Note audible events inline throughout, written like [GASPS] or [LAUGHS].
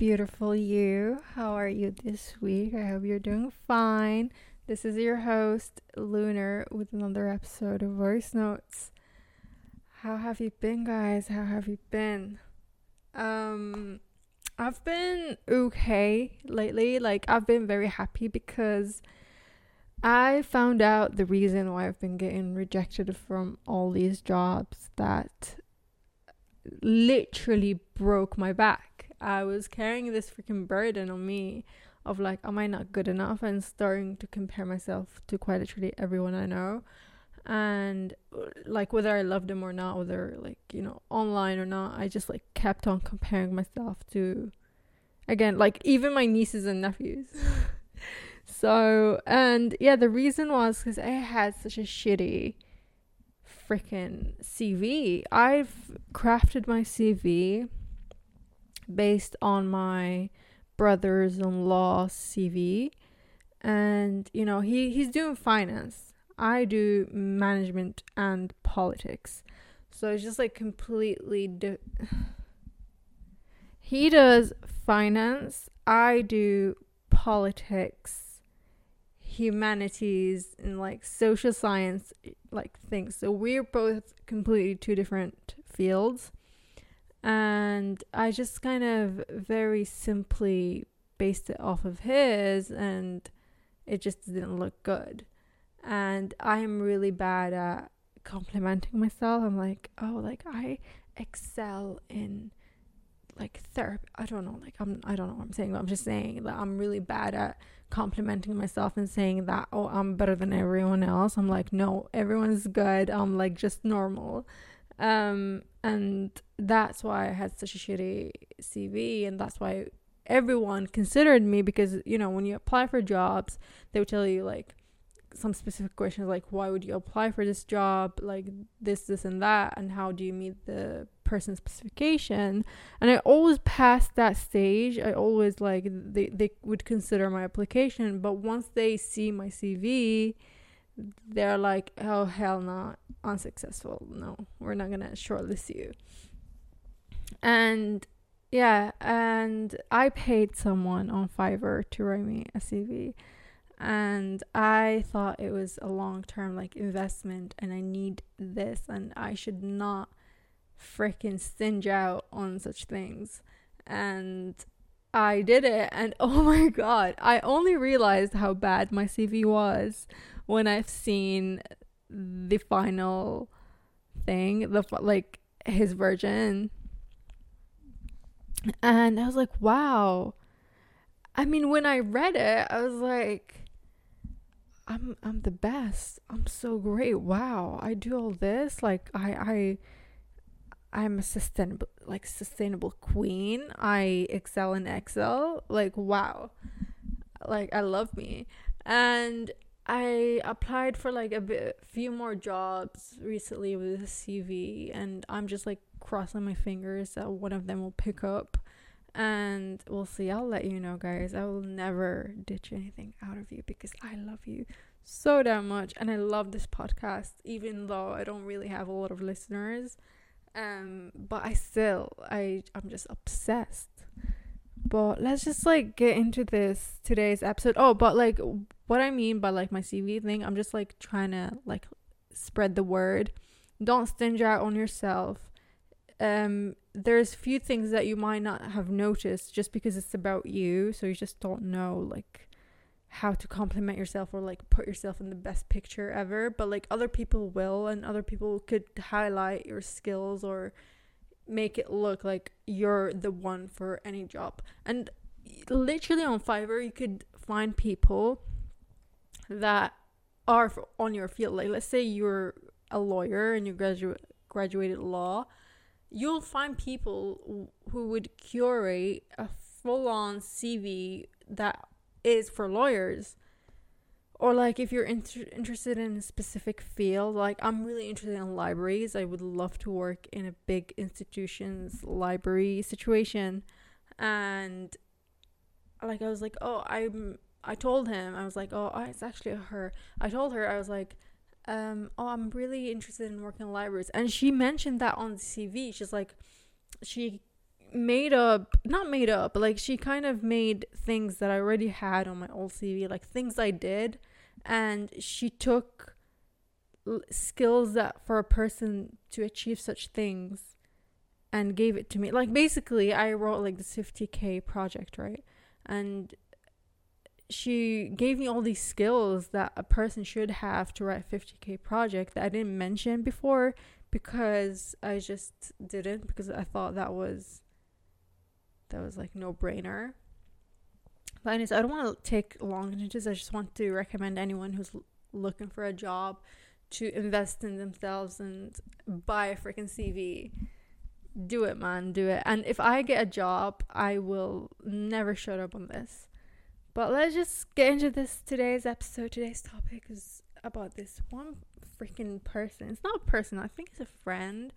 beautiful you. How are you this week? I hope you're doing fine. This is your host, Lunar, with another episode of Voice Notes. How have you been, guys? How have you been? Um, I've been okay lately. Like, I've been very happy because I found out the reason why I've been getting rejected from all these jobs that literally broke my back. I was carrying this freaking burden on me of like, am I not good enough? And starting to compare myself to quite literally everyone I know. And like, whether I loved them or not, whether like, you know, online or not, I just like kept on comparing myself to, again, like even my nieces and nephews. [LAUGHS] so, and yeah, the reason was because I had such a shitty freaking CV. I've crafted my CV based on my brother's-in-law CV and you know he he's doing finance i do management and politics so it's just like completely di- [SIGHS] he does finance i do politics humanities and like social science like things. So we're both completely two different fields. And I just kind of very simply based it off of his and it just didn't look good. And I'm really bad at complimenting myself. I'm like, oh, like I excel in like therapy. I don't know, like I'm I don't know what I'm saying, but I'm just saying that I'm really bad at complimenting myself and saying that oh i'm better than everyone else i'm like no everyone's good i'm like just normal um and that's why i had such a shitty cv and that's why everyone considered me because you know when you apply for jobs they would tell you like some specific questions like why would you apply for this job? Like this this and that and how do you meet the person's specification? And i always passed that stage. I always like they, they would consider my application but once they see my cv they're like oh hell no, unsuccessful no we're not gonna shortlist you and yeah and i paid someone on fiverr to write me a cv and I thought it was a long term like investment and I need this and I should not freaking stinge out on such things. And I did it and [LAUGHS] oh my god, I only realized how bad my CV was when I've seen the final thing, the like his version. And I was like, wow. I mean, when I read it, I was like, I'm I'm the best. I'm so great. Wow, I do all this. Like I I I'm a sustainable like sustainable queen. I excel in Excel. Like wow. Like I love me. And I applied for like a bit few more jobs recently with a CV and I'm just like crossing my fingers that one of them will pick up and we'll see. I'll let you know, guys. I will never ditch anything out of you because I love you so damn much, and I love this podcast, even though I don't really have a lot of listeners. Um, but I still, I, I'm just obsessed. But let's just like get into this today's episode. Oh, but like what I mean by like my CV thing, I'm just like trying to like spread the word. Don't stinge out on yourself um, there's few things that you might not have noticed just because it's about you, so you just don't know like how to compliment yourself or like put yourself in the best picture ever. But like other people will, and other people could highlight your skills or make it look like you're the one for any job. And literally on Fiverr, you could find people that are on your field. Like let's say you're a lawyer and you graduate graduated law you'll find people who would curate a full on CV that is for lawyers. Or like if you're inter- interested in a specific field, like I'm really interested in libraries. I would love to work in a big institution's library situation. And like I was like, "Oh, I'm I told him. I was like, "Oh, it's actually her." I told her I was like, um, oh, I'm really interested in working in libraries. And she mentioned that on the CV. She's like, she made up not made up but like she kind of made things that i already had on my old cv like things i did and she took l- skills that for a person to achieve such things and gave it to me. Like basically i wrote like this 50k project right? And she gave me all these skills that a person should have to write a 50k project that i didn't mention before because i just didn't because i thought that was that was like no brainer. But anyways, I don't want to take long into this. I just want to recommend anyone who's l- looking for a job to invest in themselves and buy a freaking CV. Do it, man. Do it. And if I get a job, I will never shut up on this. But let's just get into this today's episode. Today's topic is about this one freaking person. It's not a person, I think it's a friend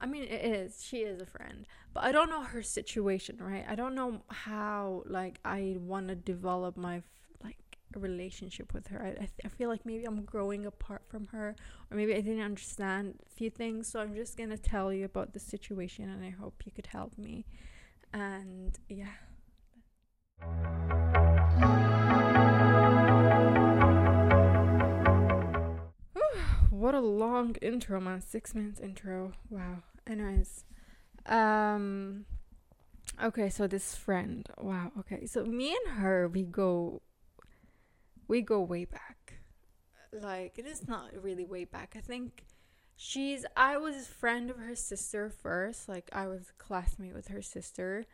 I mean, it is. She is a friend, but I don't know her situation, right? I don't know how like I want to develop my like relationship with her. I I, th- I feel like maybe I'm growing apart from her, or maybe I didn't understand a few things. So I'm just gonna tell you about the situation, and I hope you could help me. And yeah. What a long intro, man. Six minutes intro. Wow. Anyways. Um okay, so this friend. Wow, okay. So me and her we go we go way back. Like it is not really way back. I think she's I was a friend of her sister first. Like I was a classmate with her sister.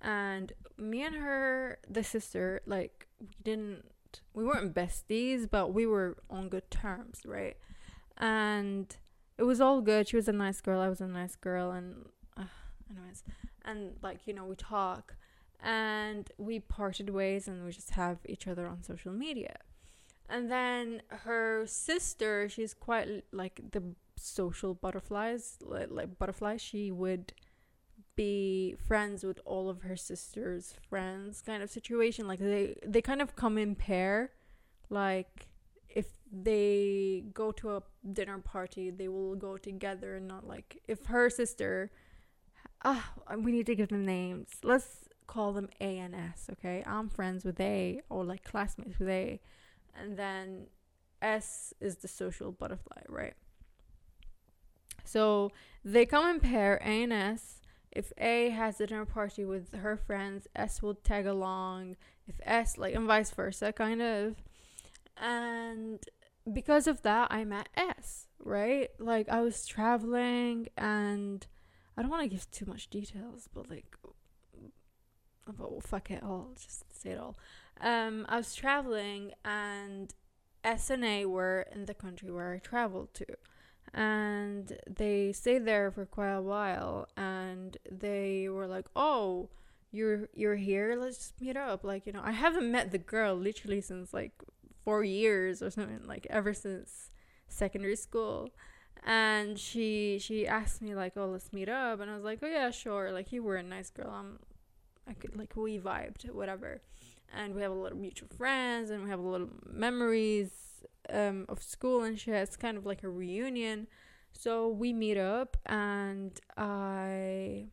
And me and her, the sister, like we didn't we weren't besties, but we were on good terms, right? And it was all good. She was a nice girl. I was a nice girl, and uh, anyways, and like you know, we talk, and we parted ways, and we just have each other on social media. And then her sister, she's quite like the social butterflies, like, like butterfly. She would be friends with all of her sister's friends, kind of situation. Like they they kind of come in pair, like if they go to a dinner party, they will go together and not like if her sister. Ah, we need to give them names. Let's call them A and S. Okay, I'm friends with A or like classmates with A, and then S is the social butterfly, right? So they come in pair, A and S. If A has a dinner party with her friends, S will tag along. If S, like, and vice versa, kind of. And because of that, I met S, right? Like, I was traveling and I don't want to give too much details, but like, but well, fuck it, I'll just say it all. Um, I was traveling and S and A were in the country where I traveled to. And they stayed there for quite a while and they were like, Oh, you're you're here, let's just meet up. Like, you know, I haven't met the girl literally since like four years or something like ever since secondary school. And she she asked me like oh let's meet up. And i was like oh yeah sure. Like you were a nice girl. I'm i could like we vibed whatever. And we have a lot of mutual friends and we have a lot of memories um of school and shit. It's kind of like a reunion. So we meet up and i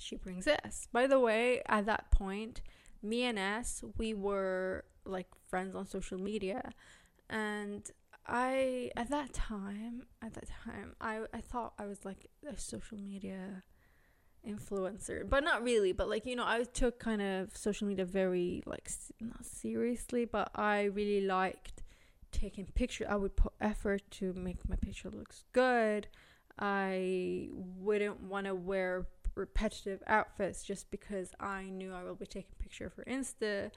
she brings S. By the way, at that point, me and S, we were like friends on social media. And I at that time at that time I I thought I was like a social media influencer. But not really but like you know I took kind of social media very like not seriously but I really liked taking pictures I would put effort to make my picture looks good. I wouldn't want to wear repetitive outfits just because I knew I will be taking picture for Insta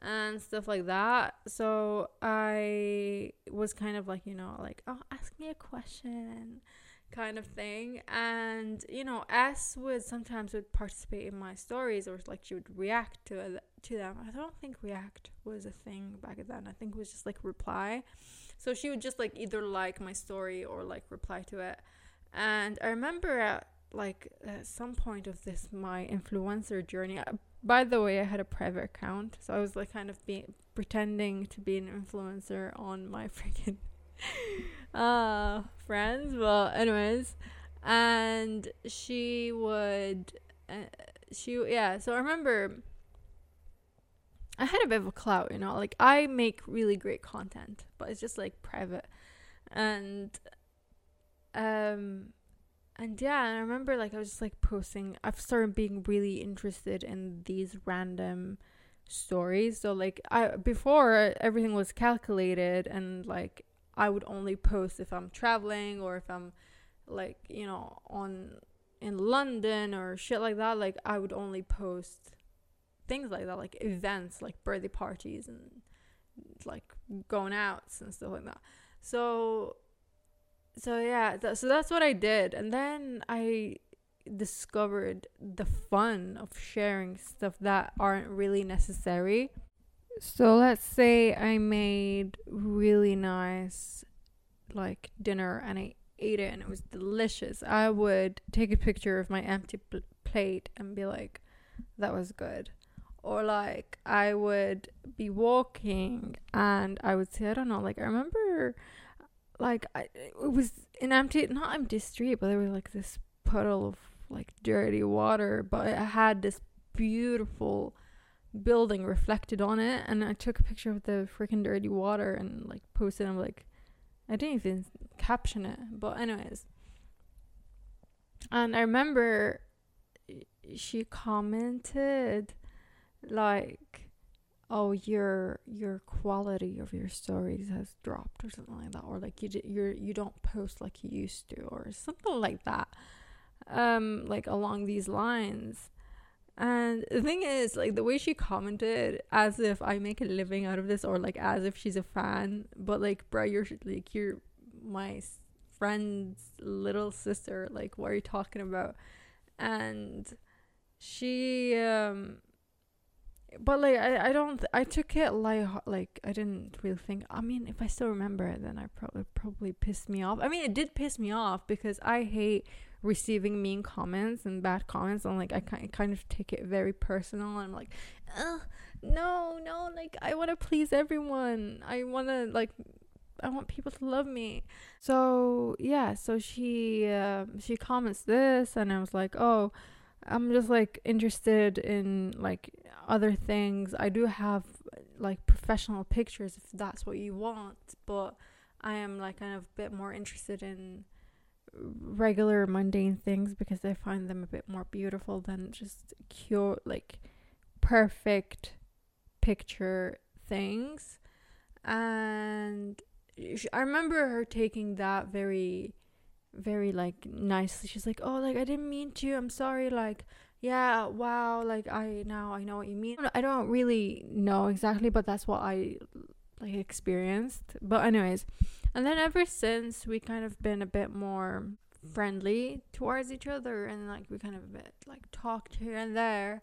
and stuff like that. So I was kind of like, you know, like, oh, ask me a question kind of thing. And, you know, S would sometimes would participate in my stories or like she would react to to them. I don't think react was a thing back then. I think it was just like reply. So she would just like either like my story or like reply to it. And I remember at like at some point of this my influencer journey by the way, I had a private account, so I was like kind of being pretending to be an influencer on my [LAUGHS] freaking uh friends. Well, anyways, and she would uh, she yeah so i remember i had a bit of a clout you know like i make really great content but it's just like private and um and yeah and i remember like i was just like posting i've started being really interested in these random stories. So like i before uh, everything was calculated and like i would only post if i'm traveling or if i'm like you know on in london or shit like that. Like i would only post things like that like events like birthday parties and like going out and stuff like that. So so yeah th- so that's what i did. And then i discovered the fun of sharing stuff that aren't really necessary. So let's say i made really nice like dinner and i ate it and it was delicious. I would take a picture of my empty pl- plate and be like that was good. Or like i would be walking and i would say i don't know like i remember like I, it was an empty not empty street but there was like this puddle of like dirty water but it had this beautiful building reflected on it and i took a picture of the freaking dirty water and like posted i'm like i didn't even caption it but anyways. And i remember she commented like oh your your quality of your stories has dropped or something like that or like you you're you don't post like you used to or something like that um like along these lines. And the thing is like the way she commented as if i make a living out of this or like as if she's a fan but like bro you're like you're my friend's little sister like what are you talking about? And she um but like I, I don't I took it like like I didn't really think I mean if I still remember it then I probably probably pissed me off. I mean it did piss me off because I hate receiving mean comments and bad comments and like I kind of take it very personal. I'm like oh no no like I want to please everyone. I want to like I want people to love me. So yeah so she um, she comments this and I was like oh I'm just like interested in like other things. I do have like professional pictures if that's what you want, but I am like kind of a bit more interested in regular mundane things because I find them a bit more beautiful than just cute like perfect picture things. And I remember her taking that very very like nicely. She's like, "Oh, like I didn't mean to. I'm sorry. Like, yeah, wow. Like I now I know what you mean. I don't really know exactly, but that's what I like experienced. But anyways, and then ever since we kind of been a bit more friendly towards each other and like we kind of a bit like talked here and there.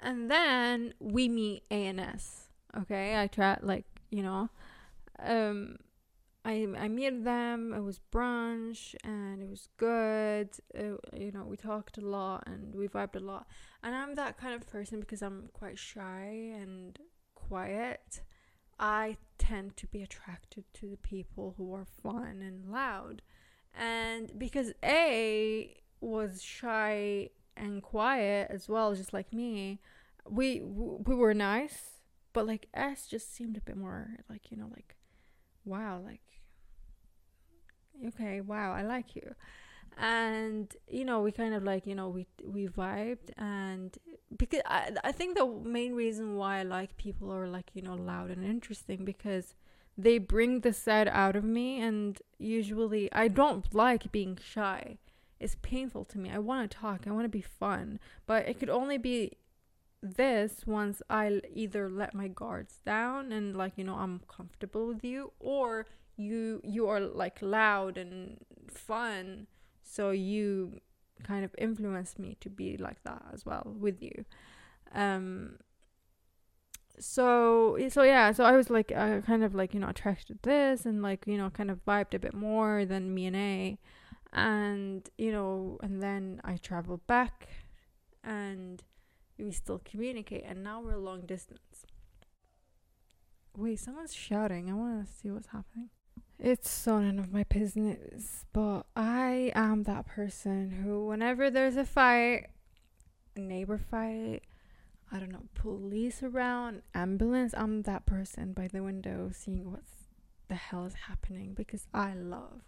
And then we meet A and S. Okay? I try like, you know, um I I met them. It was brunch and it was good. It, you know, we talked a lot and we vibed a lot. And I'm that kind of person because I'm quite shy and quiet. I tend to be attracted to the people who are fun and loud. And because A was shy and quiet as well, just like me, we we were nice, but like S just seemed a bit more like you know like wow like okay, wow, I like you. And you know, we kind of like you know we we vibed, and because I I think the main reason why I like people are like you know loud and interesting because they bring the side out of me, and usually I don't like being shy. It's painful to me. I want to talk. I want to be fun, but it could only be this once I either let my guards down and like you know I'm comfortable with you, or you you are like loud and fun so you kind of influenced me to be like that as well with you. Um so so yeah so i was like uh, kind of like you know attracted to this and like you know kind of vibed a bit more than me and a. And you know and then i traveled back and we still communicate and now we're long distance. Wait someone's shouting. I want to see what's happening it's so none of my business, but I am that person who, whenever there's a fight, a neighbor fight, I don't know, police around, ambulance, I'm that person by the window seeing what the hell is happening because I love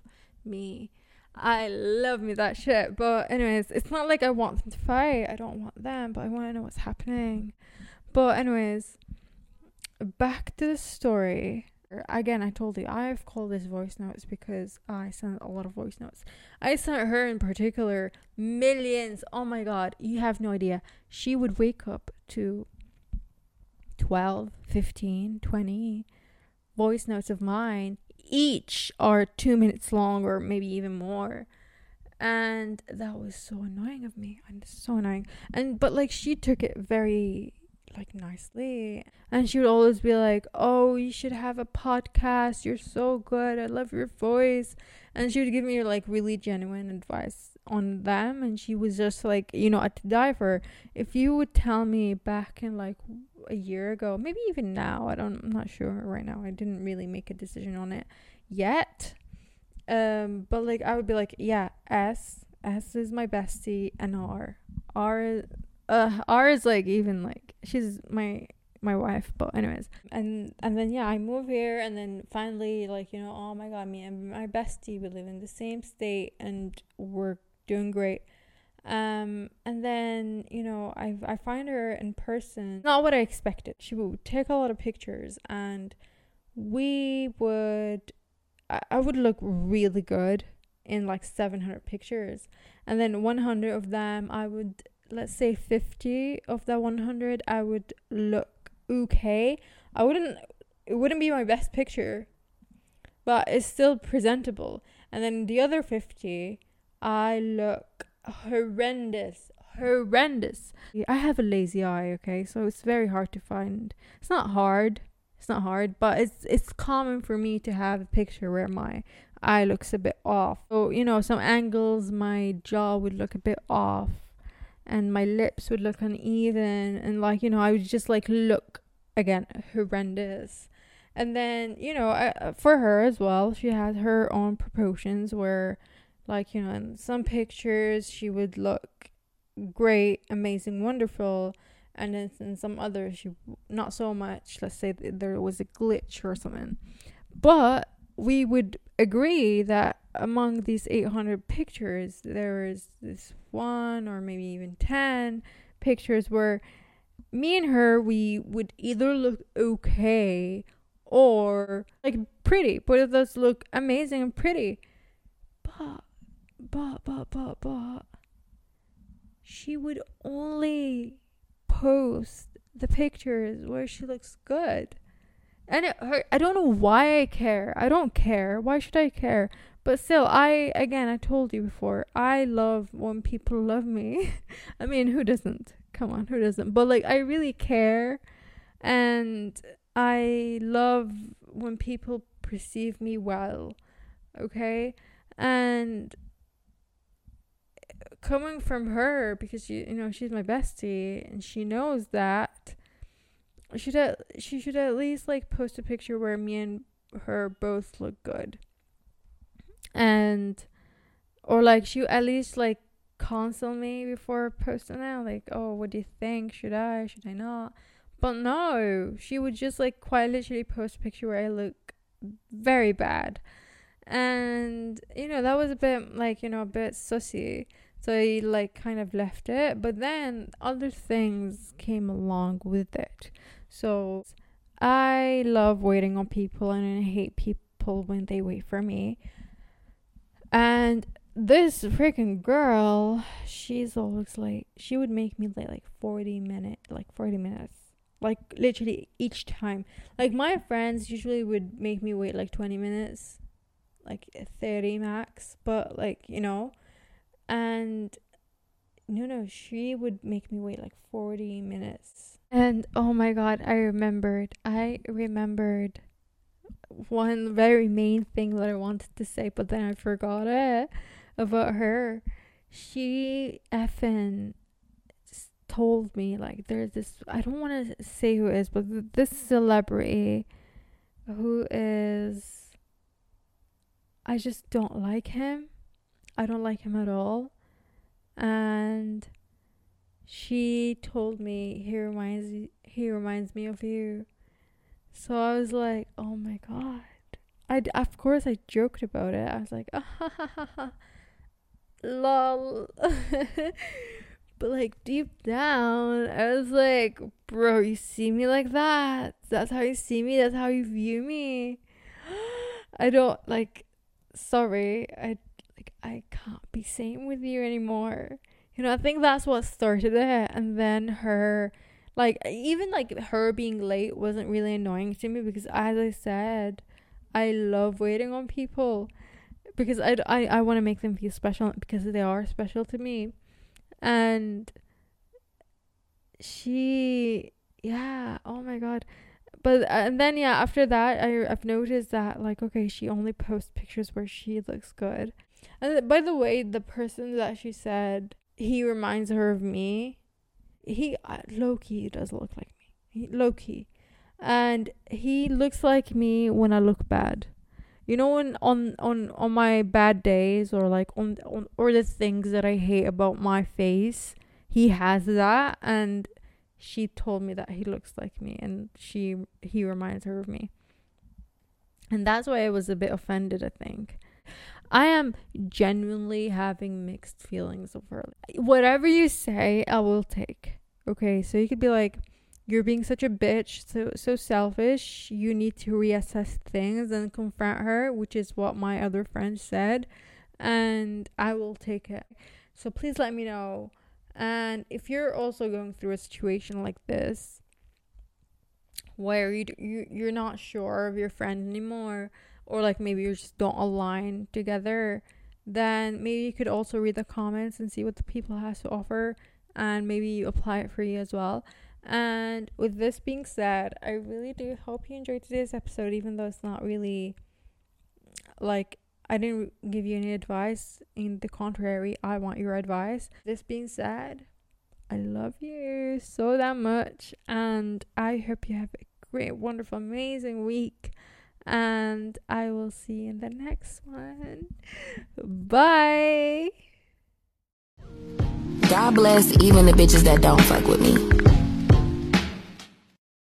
me. I love me that shit. But, anyways, it's not like I want them to fight. I don't want them, but I want to know what's happening. But, anyways, back to the story again i told you i've called this voice notes because i sent a lot of voice notes. I sent her in particular millions. Oh my god you have no idea. She would wake up to 12 15 20 voice notes of mine. Each are two minutes long or maybe even more. And that was so annoying of me. And so annoying. And but like she took it very like nicely. And she would always be like, Oh, you should have a podcast. You're so good. I love your voice. And she would give me like really genuine advice on them. And she was just like, you know, die for. If you would tell me back in like a year ago, maybe even now, I don't, I'm not sure right now. I didn't really make a decision on it yet. Um, but like, I would be like, yeah, S. S is my bestie, and R. R uh R is like even like she's my my wife but anyways. And and then yeah i move here and then finally like you know oh my god me and my bestie we live in the same state and we're doing great. Um and then you know i i find her in person. Not what i expected. She would take a lot of pictures and we would i, I would look really good in like 700 pictures. And then 100 of them i would let's say 50 of that 100 I would look okay. I wouldn't it wouldn't be my best picture, but it's still presentable. And then the other 50 I look horrendous, horrendous. I have a lazy eye, okay? So it's very hard to find. It's not hard. It's not hard, but it's it's common for me to have a picture where my eye looks a bit off. So, you know, some angles my jaw would look a bit off and my lips would look uneven and like you know i would just like look again horrendous. And then you know I, uh, for her as well she had her own proportions where like you know in some pictures she would look great amazing wonderful and then in some others she not so much. Let's say there was a glitch or something. But we would agree that among these 800 pictures, there is this one or maybe even 10 pictures where me and her, we would either look okay or like pretty. Both of us look amazing and pretty. But, but, but, but, but, she would only post the pictures where she looks good. And it hurt. I don't know why I care. I don't care. Why should I care? But still, I, again, I told you before, I love when people love me. [LAUGHS] I mean, who doesn't? Come on, who doesn't? But like, I really care. And I love when people perceive me well. Okay? And coming from her, because she, you know, she's my bestie and she knows that should at, she should at least like post a picture where me and her both look good. And or like she at least like console me before posting it like oh what do you think? Should i? Should i not? But no she would just like quite literally post a picture where i look very bad. And you know that was a bit like you know a bit sussy. So I like kind of left it. But then other things came along with it. So I love waiting on people and I hate people when they wait for me. And this freaking girl, she's always like she would make me late like 40 minutes, like 40 minutes. Like literally each time. Like my friends usually would make me wait like 20 minutes, like 30 max, but like, you know, and no no, she would make me wait like 40 minutes and oh my god, I remembered. I remembered one very main thing that I wanted to say, but then I forgot it about her. She effing told me like there's this I don't want to say who is, but this celebrity who is I just don't like him. I don't like him at all. And she told me he reminds he reminds me of you. So I was like, "Oh my god." I of course I joked about it. I was like, ah, ha, ha, ha, ha. lol. [LAUGHS] but like deep down, I was like, bro, you see me like that. That's how you see me. That's how you view me. [GASPS] I don't like. Sorry, I like I can't be same with you anymore. You know, I think that's what started it, and then her like even like her being late wasn't really annoying to me because as I said I love waiting on people because I, I, I want to make them feel special because they are special to me. And she, yeah, oh my god. But uh, and then yeah, after that, I I've noticed that like okay, she only posts pictures where she looks good. And by the way, the person that she said he reminds her of me, he uh, low key does look like me. He, low key and he looks like me when I look bad. You know, when on on on my bad days or like on, on or the things that I hate about my face, he has that, and she told me that he looks like me, and she he reminds her of me, and that's why I was a bit offended. I think. I am genuinely having mixed feelings of her. Whatever you say, I will take. Okay, so you could be like, you're being such a bitch, so so selfish. You need to reassess things and confront her, which is what my other friend said, and I will take it. So please let me know. And if you're also going through a situation like this, where you you you're not sure of your friend anymore, or like maybe you just don't align together, then maybe you could also read the comments and see what the people has to offer, and maybe apply it for you as well. And with this being said, I really do hope you enjoyed today's episode, even though it's not really like I didn't give you any advice. In the contrary, I want your advice. This being said, I love you so that much, and I hope you have a great, wonderful, amazing week. And I will see you in the next one. Bye. God bless even the bitches that don't fuck with me.